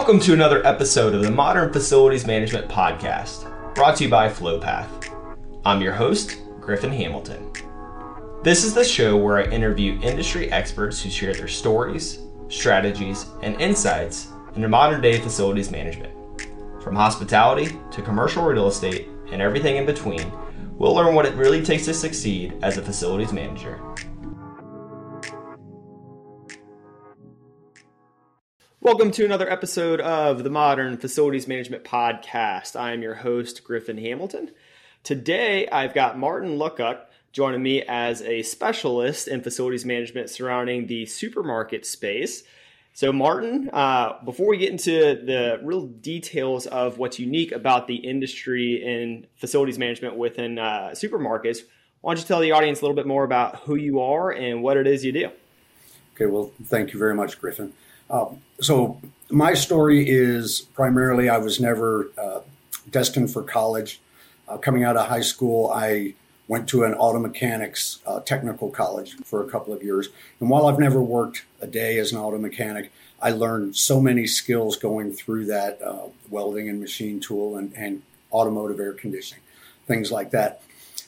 Welcome to another episode of the Modern Facilities Management Podcast, brought to you by FlowPath. I'm your host, Griffin Hamilton. This is the show where I interview industry experts who share their stories, strategies, and insights into modern day facilities management. From hospitality to commercial real estate and everything in between, we'll learn what it really takes to succeed as a facilities manager. Welcome to another episode of the Modern Facilities Management Podcast. I am your host, Griffin Hamilton. Today, I've got Martin Luckcuck joining me as a specialist in facilities management surrounding the supermarket space. So, Martin, uh, before we get into the real details of what's unique about the industry in facilities management within uh, supermarkets, why don't you tell the audience a little bit more about who you are and what it is you do? Okay, well, thank you very much, Griffin. Um, so my story is primarily I was never uh, destined for college. Uh, coming out of high school, I went to an auto mechanics uh, technical college for a couple of years. And while I've never worked a day as an auto mechanic, I learned so many skills going through that uh, welding and machine tool and, and, automotive air conditioning, things like that.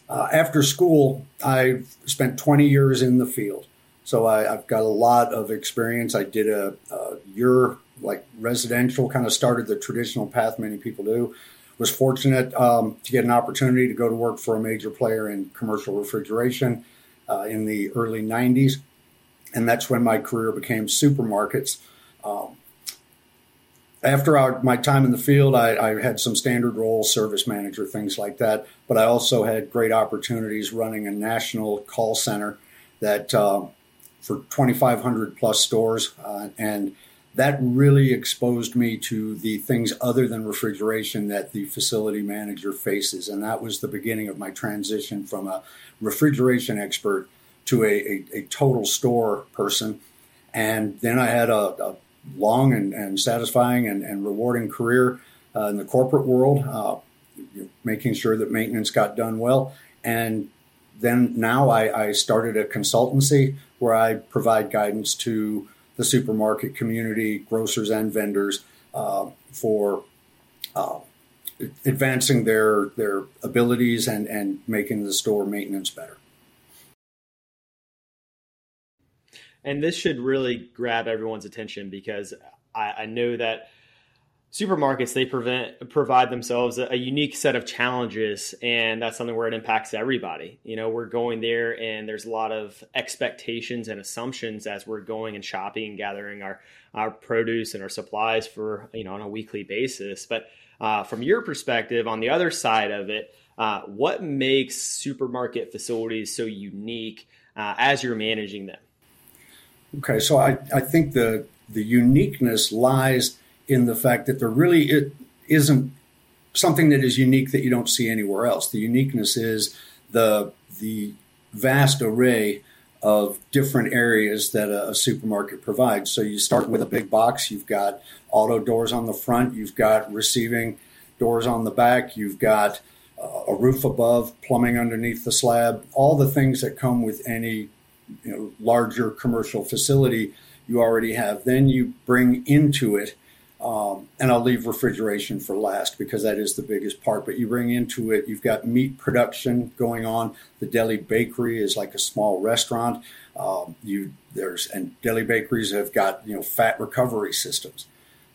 Uh, after school, I spent 20 years in the field. So I, have got a lot of experience. I did a, a year like residential, kind of started the traditional path many people do. Was fortunate um, to get an opportunity to go to work for a major player in commercial refrigeration uh, in the early 90s. And that's when my career became supermarkets. Um, after our, my time in the field, I, I, had some standard roles, service manager, things like that. But I also had great opportunities running a national call center that uh, for 2,500 plus stores. Uh, and that really exposed me to the things other than refrigeration that the facility manager faces. And that was the beginning of my transition from a refrigeration expert to a, a, a total store person. And then I had a, a long and, and satisfying and, and, rewarding career uh, in the corporate world, uh, making sure that maintenance got done well. And then now I, I started a consultancy where I provide guidance to the supermarket community, grocers, and vendors uh, for uh, advancing their their abilities and and making the store maintenance better. And this should really grab everyone's attention because I, I know that supermarkets they prevent provide themselves a, a, unique set of challenges and that's something where it impacts everybody. You know we're going there and there's a lot of expectations and assumptions as we're going and shopping and gathering our our produce and our supplies for you know on a weekly basis. But uh, from your perspective on the other side of it uh, what makes supermarket facilities so unique uh, as you're managing them? Okay so i, I think the the uniqueness lies in the fact that there really it isn't something that is unique that you don't see anywhere else. The uniqueness is the the vast array of different areas that a, a, supermarket provides. So you start with a big box. You've got auto doors on the front. You've got receiving doors on the back. You've got uh, a roof above, plumbing underneath the slab. All the things that come with any you know, larger commercial facility you already have. Then you bring into it um, and I'll leave refrigeration for last because that is the biggest part. But you bring into it, you've got meat production going on. The deli bakery is like a small restaurant. Um, you there's and deli bakeries have got you know fat recovery systems.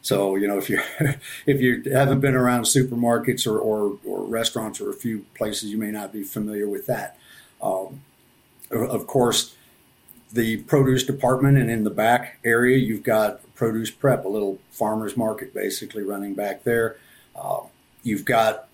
So you know if you if you haven't been around supermarkets or, or, or restaurants or a few places, you may not be familiar with that. Um, of course, the produce department and in the back area, you've got produce prep, a little farmer's market basically running back there. Uh, you've got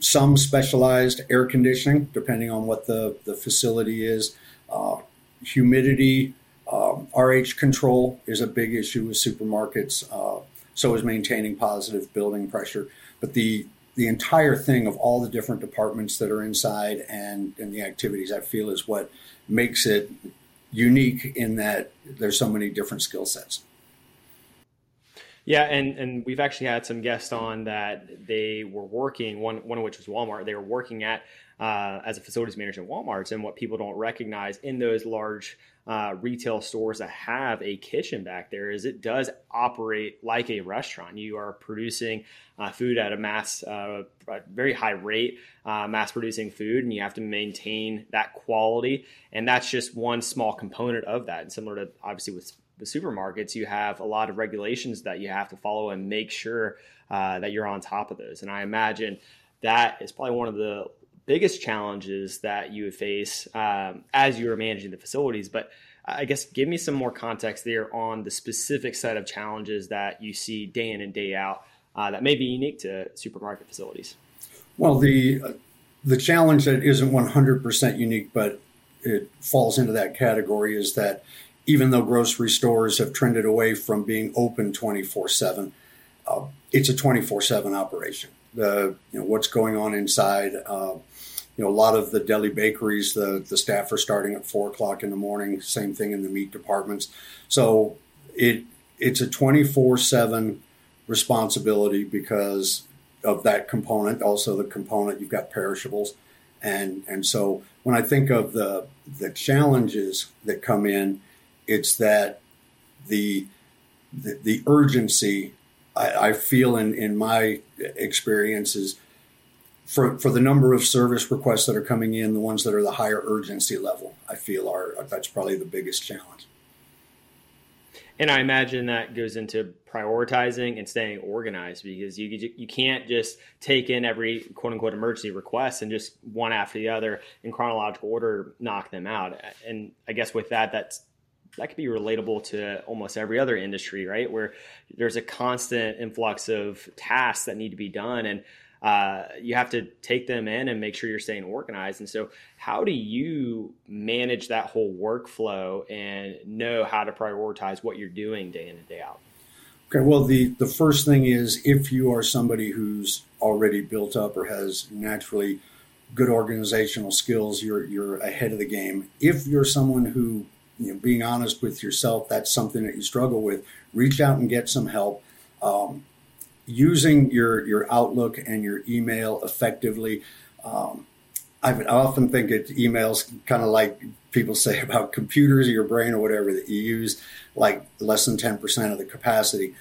some specialized air conditioning, depending on what the, the facility is. Uh, humidity, um, RH control is a big issue with supermarkets. Uh, so is maintaining positive building pressure. But the the entire thing of all the different departments that are inside and, and the activities, I feel, is what makes it unique in that there's so many different skill sets. Yeah, and, and we've actually had some guests on that they were working, one, one of which was Walmart. They were working at uh, as a facilities manager at Walmart's. And what people don't recognize in those large uh, retail stores that have a kitchen back there is it does operate like a restaurant. You are producing uh, food at a mass, uh, very high rate, uh, mass producing food, and you have to maintain that quality. And that's just one small component of that. And similar to obviously with the supermarkets, you have a lot of regulations that you have to follow and make sure uh, that you're on top of those. And I imagine that is probably one of the biggest challenges that you would face um, as you were managing the facilities. But I guess give me some more context there on the specific set of challenges that you see day in and day out uh, that may be unique to supermarket facilities. Well, the uh, the challenge that isn't 100% unique, but it falls into that category is that even though grocery stores have trended away from being open 24 uh, 7, it's a 24 7 operation. The, you know, what's going on inside, uh, you know, a lot of the deli bakeries, the, the staff are starting at four o'clock in the morning. Same thing in the meat departments. So it it's a 24 7 responsibility because of that component. Also, the component you've got perishables. And, and so when I think of the, the challenges that come in, it's that the, the, the urgency I, I, feel in, in my experiences for, for the number of service requests that are coming in, the ones that are the higher urgency level, I feel are that's probably the biggest challenge. And I imagine that goes into prioritizing and staying organized because you you can't just take in every quote unquote emergency request and just one after the other in chronological order knock them out. And I guess with that, that's that could be relatable to almost every other industry, right? Where there's a constant influx of tasks that need to be done and uh, you have to take them in and make sure you're staying organized. And so, how do you manage that whole workflow and know how to prioritize what you're doing day in and day out? Okay, well, the, the first thing is if you are somebody who's already built up or has naturally good organizational skills, you're, you're ahead of the game. If you're someone who, you know, being honest with yourself, that's something that you struggle with, reach out and get some help. Um, using your your Outlook and your email effectively. Um, I often think it emails kind of like people say about computers or your brain or whatever that you use like less than 10% of the capacity.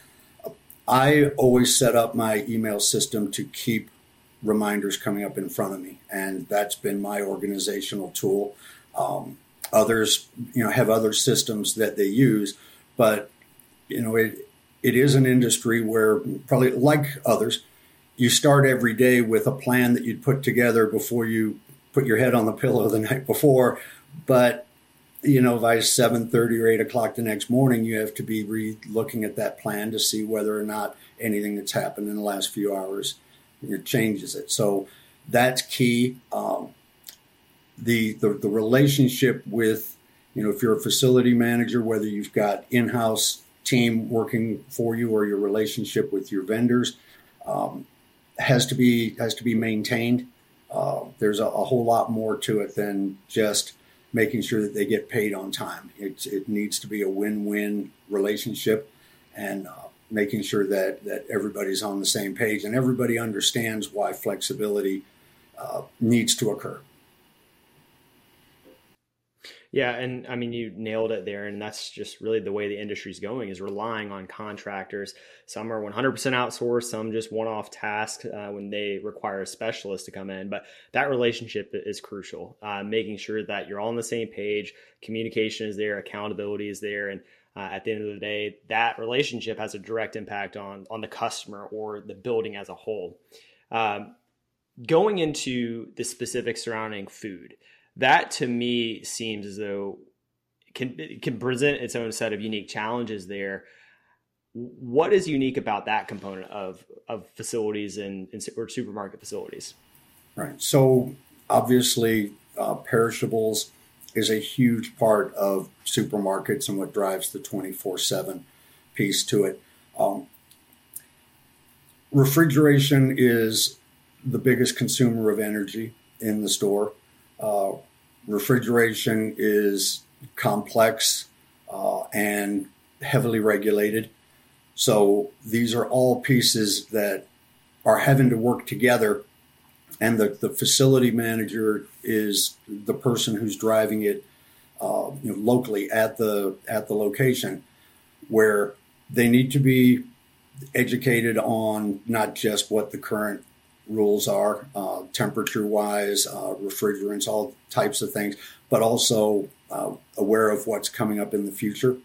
I always set up my email system to keep reminders coming up in front of me, and that's been my organizational tool. Um, others, you know, have other systems that they use, but you know, it it is an industry where probably like others, you start every day with a plan that you'd put together before you put your head on the pillow the night before. But you know, by seven thirty or eight o'clock the next morning, you have to be re looking at that plan to see whether or not anything that's happened in the last few hours changes it. So that's key. Um, the, the the relationship with you know if you're a facility manager, whether you've got in house team working for you or your relationship with your vendors um, has to be has to be maintained. Uh, there's a, a, whole lot more to it than just making sure that they get paid on time. It, it needs to be a win-win relationship, and uh, making sure that that everybody's on the same page and everybody understands why flexibility uh, needs to occur. Yeah, and I mean you nailed it there, and that's just really the way the industry's going is relying on contractors. Some are 100% outsourced, some just one-off tasks uh, when they require a specialist to come in. But that relationship is crucial, uh, making sure that you're all on the same page, communication is there, accountability is there, and uh, at the end of the day, that relationship has a direct impact on on the customer or the building as a whole. Um, going into the specifics surrounding food that to me seems as though can can present its own set of unique challenges there. What is unique about that component of of facilities and, and or supermarket facilities? Right. So obviously, uh, perishables is a huge part of supermarkets and what drives the twenty four seven piece to it. Um, refrigeration is the biggest consumer of energy in the store. Refrigeration is complex uh, and heavily regulated. So these are all pieces that are having to work together. And the, the facility manager is the person who's driving it uh, you know, locally at the at the location, where they need to be educated on not just what the current rules are, uh, temperature wise, uh, refrigerants, all types of things, but also uh, aware of what's coming up in the future.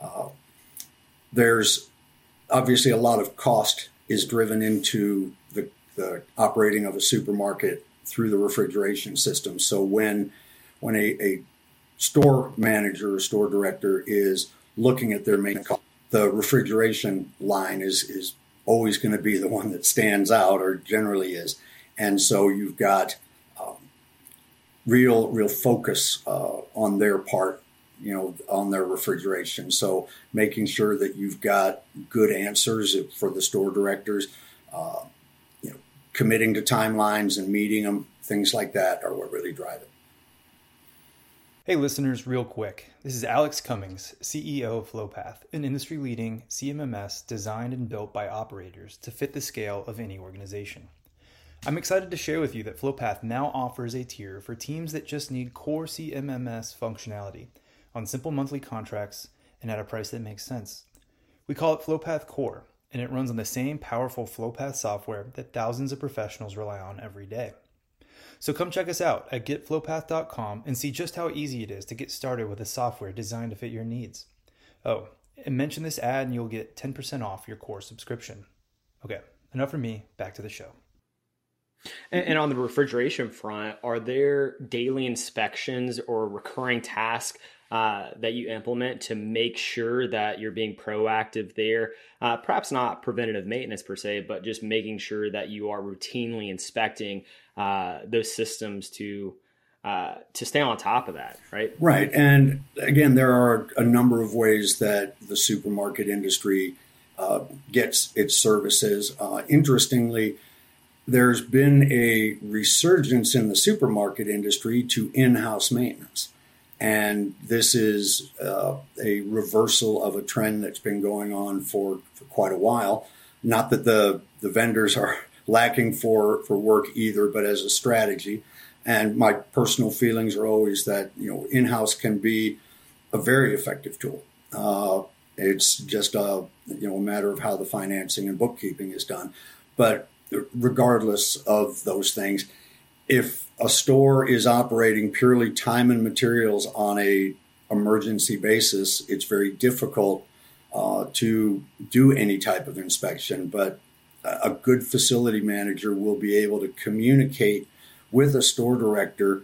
Uh, there's obviously a lot of cost is driven into the, the, operating of a supermarket through the refrigeration system. So when when a, a store manager or store director is looking at their maintenance, the refrigeration line is is always going to be the one that stands out, or generally is. And so you've got um, real real focus uh, on their part, you know, on their refrigeration. So making sure that you've got good answers for the store directors, uh, you know, committing to timelines and meeting them, things like that are what really drive it. Hey, listeners, real quick. This is Alex Cummings, CEO of FlowPath, an industry leading CMMS designed and built by operators to fit the scale of any organization. I'm excited to share with you that FlowPath now offers a tier for teams that just need core CMMS functionality on simple monthly contracts and at a price that makes sense. We call it FlowPath Core, and it runs on the same powerful FlowPath software that thousands of professionals rely on every day. So come check us out at getflowpath.com and see just how easy it is to get started with a software designed to fit your needs. Oh, and mention this ad and you'll get 10% off your core subscription. Okay, enough from me, back to the show. And, and on the refrigeration front, are there daily inspections or recurring tasks uh, that you implement to make sure that you're being proactive there. Uh, perhaps not preventative maintenance per se, but just making sure that you are routinely inspecting uh, those systems to uh, to stay on top of that, right? Right, and again, there are a number of ways that the supermarket industry uh, gets its services. Interestingly, there's been a resurgence in the supermarket industry to in-house maintenance. And this is uh, a reversal of a trend that's been going on for, for quite a while. Not that the, the vendors are lacking for, for work either, but as a strategy. And my personal feelings are always that, you know, in-house can be a very effective tool. Uh, it's just a, you know, a matter of how the financing and bookkeeping is done. But regardless of those things, if a store is operating purely time and materials on a emergency basis, it's very difficult uh, to do any type of inspection. But a good facility manager will be able to communicate with a store director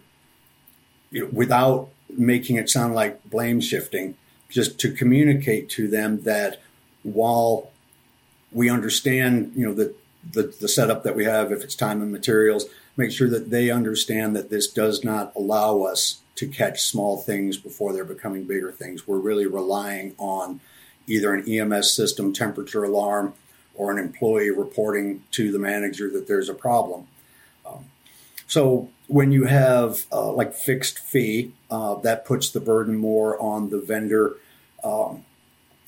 you know, without making it sound like blame shifting, just to communicate to them that while we understand, you know, the, the, the setup that we have, if it's time and materials, make sure that they understand that this does not allow us to catch small things before they're becoming bigger things. We're really relying on either an EMS system temperature alarm or an employee reporting to the manager that there's a problem. Um, so when you have uh, like fixed fee, uh, that puts the burden more on the vendor. Um,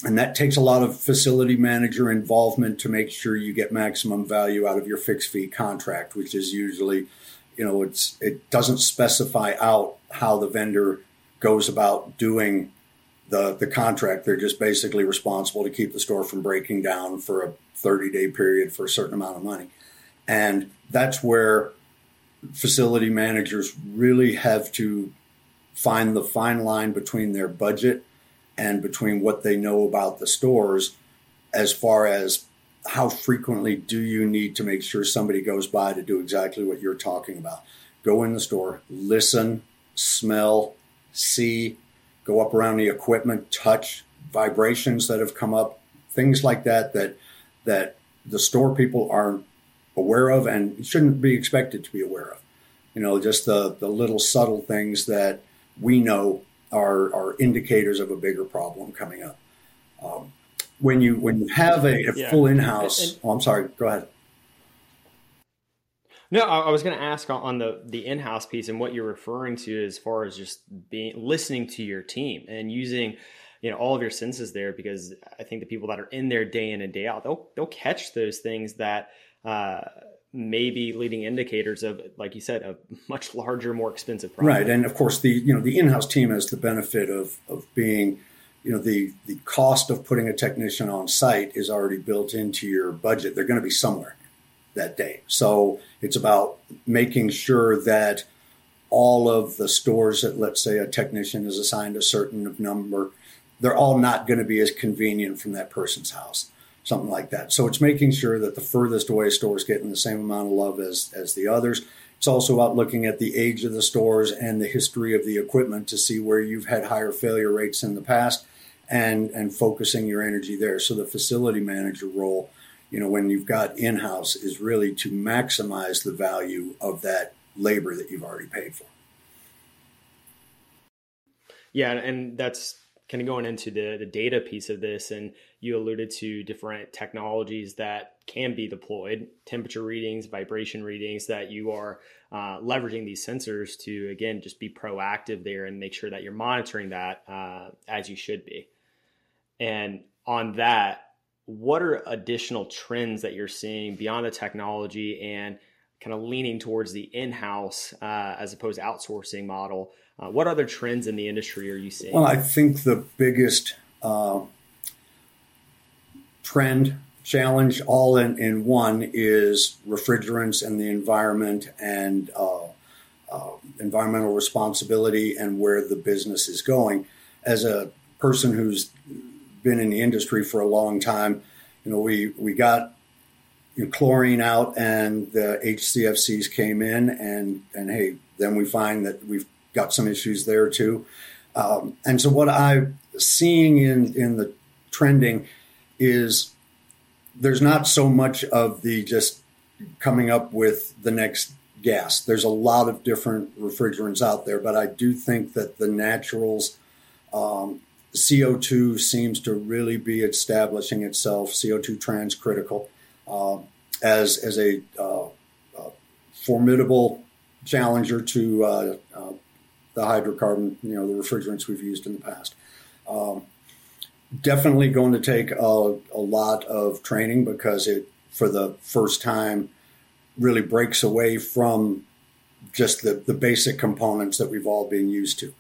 and that takes a lot of facility manager involvement to make sure you get maximum value out of your fixed fee contract, which is usually, you know, it's it doesn't specify out how the vendor goes about doing the the contract. They're just basically responsible to keep the store from breaking down for a 30 day period for a certain amount of money. And that's where facility managers really have to find the fine line between their budget and between what they know about the stores as far as how frequently do you need to make sure somebody goes by to do exactly what you're talking about. Go in the store listen smell see go up around the equipment touch vibrations that have come up things like that that that the store people aren't aware of and shouldn't be expected to be aware of. You know just the the little subtle things that we know are, are indicators of a bigger problem coming up. Um, when you when you have a, a yeah. full in-house, oh, I'm sorry, go ahead. No, I was going to ask on the the in-house piece and what you're referring to as far as just being listening to your team and using you know all of your senses there because I think the people that are in there day in and day out they'll they'll catch those things that uh, may be leading indicators of like you said a much larger more expensive product. right and of course the you know the in-house team has the benefit of of being you know the the cost of putting a technician on site is already built into your budget. They're going to be somewhere that day. So it's about making sure that all of the stores that let's say a technician is assigned a certain number they're all not going to be as convenient from that person's house something like that. So it's making sure that the furthest away stores getting the same amount of love as as the others. It's also about looking at the age of the stores and the history of the equipment to see where you've had higher failure rates in the past and and focusing your energy there. So the facility manager role you know when you've got in-house is really to maximize the value of that labor that you've already paid for. Yeah, and that's kind of going into the the data piece of this, and you alluded to different technologies that can be deployed, temperature readings, vibration readings, that you are uh, leveraging these sensors to again just be proactive there and make sure that you're monitoring that uh, as you should be. And on that, what are additional trends that you're seeing beyond the technology and kind of leaning towards the in-house uh, as opposed to outsourcing model. Uh, what other trends in the industry are you seeing? Well, I think the biggest uh, trend challenge all in, in one is refrigerants and the environment and uh, uh, environmental responsibility and where the business is going. As a person who's been in the industry for a long time, you know, we, we got chlorine out and the HCFCs came in, and and hey, then we find that we've got some issues there too. Um, and so what I'm seeing in in the trending is there's not so much of the just coming up with the next gas. There's a lot of different refrigerants out there, but I do think that the naturals. Um, CO2 seems to really be establishing itself, CO2 transcritical. Um, as as a uh, uh, formidable challenger to uh, the hydrocarbon, you know, the refrigerants we've used in the past. Um, definitely going to take a, a, lot of training because it, for the first time, really breaks away from just the, the basic components that we've all been used to.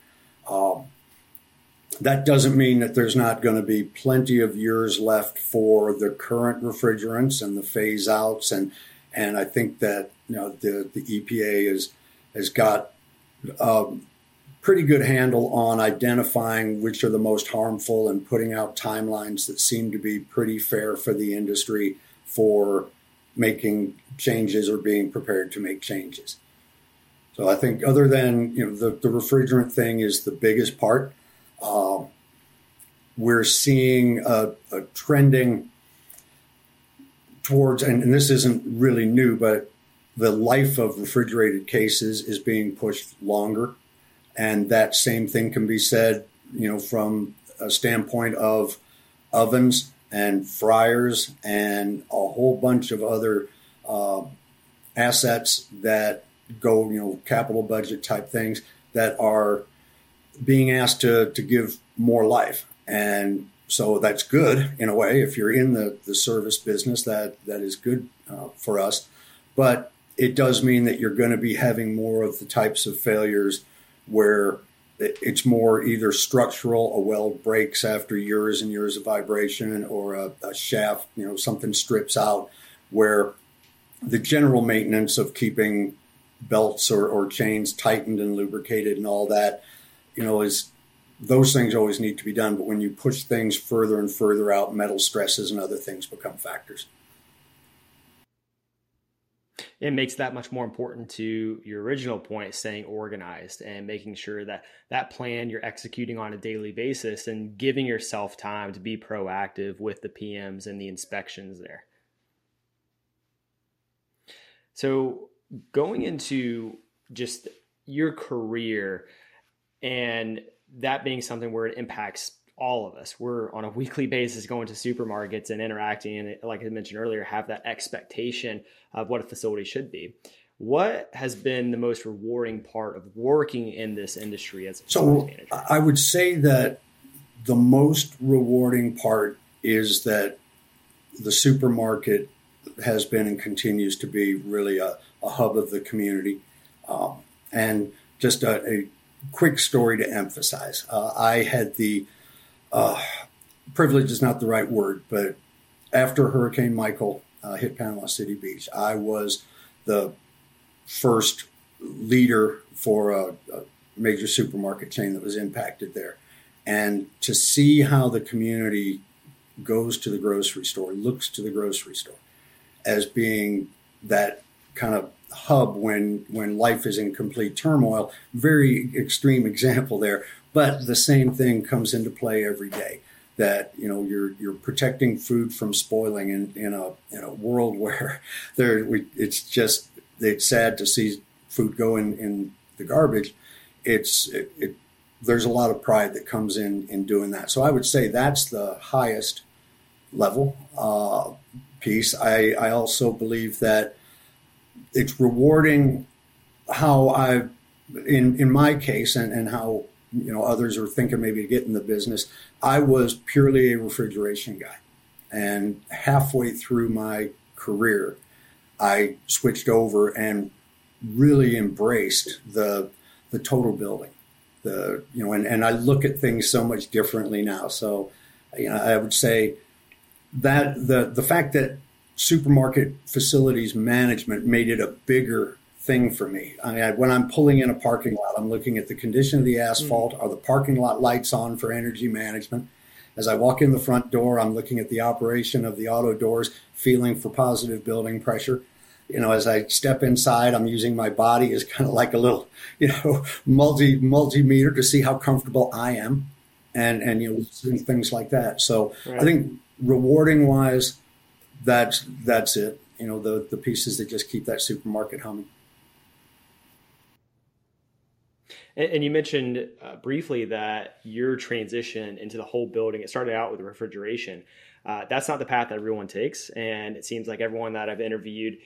Um, that doesn't mean that there's not going to be plenty of years left for the current refrigerants and the phase outs and and I think that you know the the EPA is has got a um, pretty good handle on identifying which are the most harmful and putting out timelines that seem to be pretty fair for the industry for making changes or being prepared to make changes. So I think other than you know the, the refrigerant thing is the biggest part. Um, we're seeing a, a trending towards, and, and, this isn't really new, but the life of refrigerated cases is being pushed longer. And that same thing can be said, you know, from a standpoint of ovens and fryers and a whole bunch of other uh, assets that go, you know, capital budget type things that are being asked to, to give more life. And so that's good in a way. If you're in the, the service business, that, that is good uh, for us. But it does mean that you're going to be having more of the types of failures where it's more either structural, a weld breaks after years and years of vibration, or a, a shaft, you know, something strips out, where the general maintenance of keeping belts or, or chains tightened and lubricated and all that you know, is those things always need to be done. But when you push things further and further out, metal stresses and other things become factors. It makes that much more important to your original point, staying organized and making sure that that plan you're executing on a daily basis and giving yourself time to be proactive with the PMs and the inspections there. So, going into just your career, and that being something where it impacts all of us. We're on a weekly basis going to supermarkets and interacting, and like I mentioned earlier, have that expectation of what a facility should be. What has been the most rewarding part of working in this industry as a so manager? I would say that the most rewarding part is that the supermarket has been and continues to be really a, a hub of the community. Um, and just a, a, quick story to emphasize. Uh, I had the uh, privilege is not the right word, but after Hurricane Michael uh, hit Panama City Beach, I was the first leader for a, a major supermarket chain that was impacted there. And to see how the community goes to the grocery store, looks to the grocery store as being that kind of hub when when life is in complete turmoil. Very extreme example there, but the same thing comes into play every day. That you know you're you're protecting food from spoiling in, in a in a world where there we, it's just it's sad to see food go in, in the garbage. It's it, it, there's a lot of pride that comes in in doing that. So I would say that's the highest level uh, piece. I I also believe that it's rewarding how I, in in my case, and, and how you know others are thinking maybe to get in the business. I was purely a refrigeration guy, and halfway through my career, I switched over and really embraced the the total building. The you know, and, and I look at things so much differently now. So, you know, I would say that the the fact that supermarket facilities management made it a bigger thing for me. I mean, when I'm pulling in a parking lot, I'm looking at the condition of the asphalt. Mm. Are the parking lot lights on for energy management? As I walk in the front door, I'm looking at the operation of the auto doors, feeling for positive building pressure. You know, as I step inside, I'm using my body as kind of like a little, you know, multi multimeter to see how comfortable I am, and and you know things like that. So right. I think rewarding wise, that's that's it. You know, the the pieces that just keep that supermarket humming. And, and you mentioned uh, briefly that your transition into the whole building it started out with refrigeration. Uh, that's not the path that everyone takes, and it seems like everyone that I've interviewed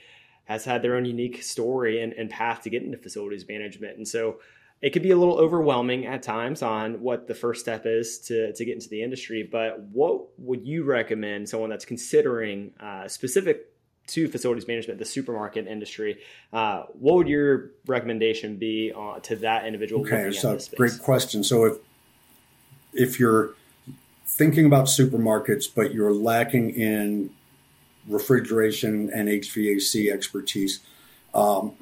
has had their own unique story and, and path to get into facilities management. And so it could be a little overwhelming at times on what the first step is to, to get into the industry. But what would you recommend someone that's considering uh, specific to facilities management, the supermarket industry? Uh, what would your recommendation be uh, to that individual? Okay, so great question. So if if you're thinking about supermarkets, but you're lacking in refrigeration and HVAC expertise, um,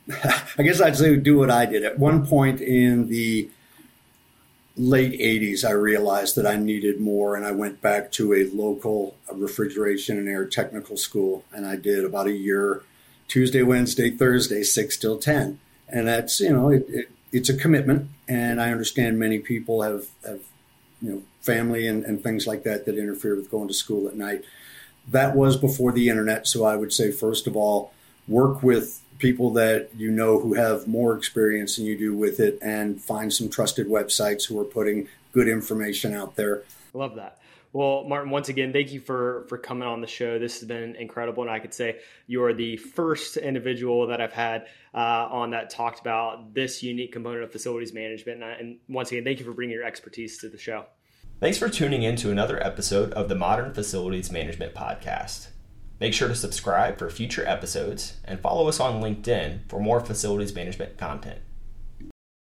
I guess I'd say do what I did. At one point in the late 80s, I realized that I needed more, and I went back to a local refrigeration and air technical school, and I did about a year, Tuesday, Wednesday, Thursday, 6 till 10. And that's, you know, it, it, it's a commitment, and I understand many people have, have you know, family and, and things like that that interfere with going to school at night. That was before the internet, so I would say, first of all, work with people that you know who have more experience than you do with it and find some trusted websites who are putting good information out there. Love that. Well, Martin, once again, thank you for for coming on the show. This has been incredible, and I could say you are the first individual that I've had uh, on that talked about this unique component of facilities management. And, I, and once again, thank you for bringing your expertise to the show. Thanks for tuning in to another episode of the Modern Facilities Management Podcast. Make sure to subscribe for future episodes and follow us on LinkedIn for more facilities management content.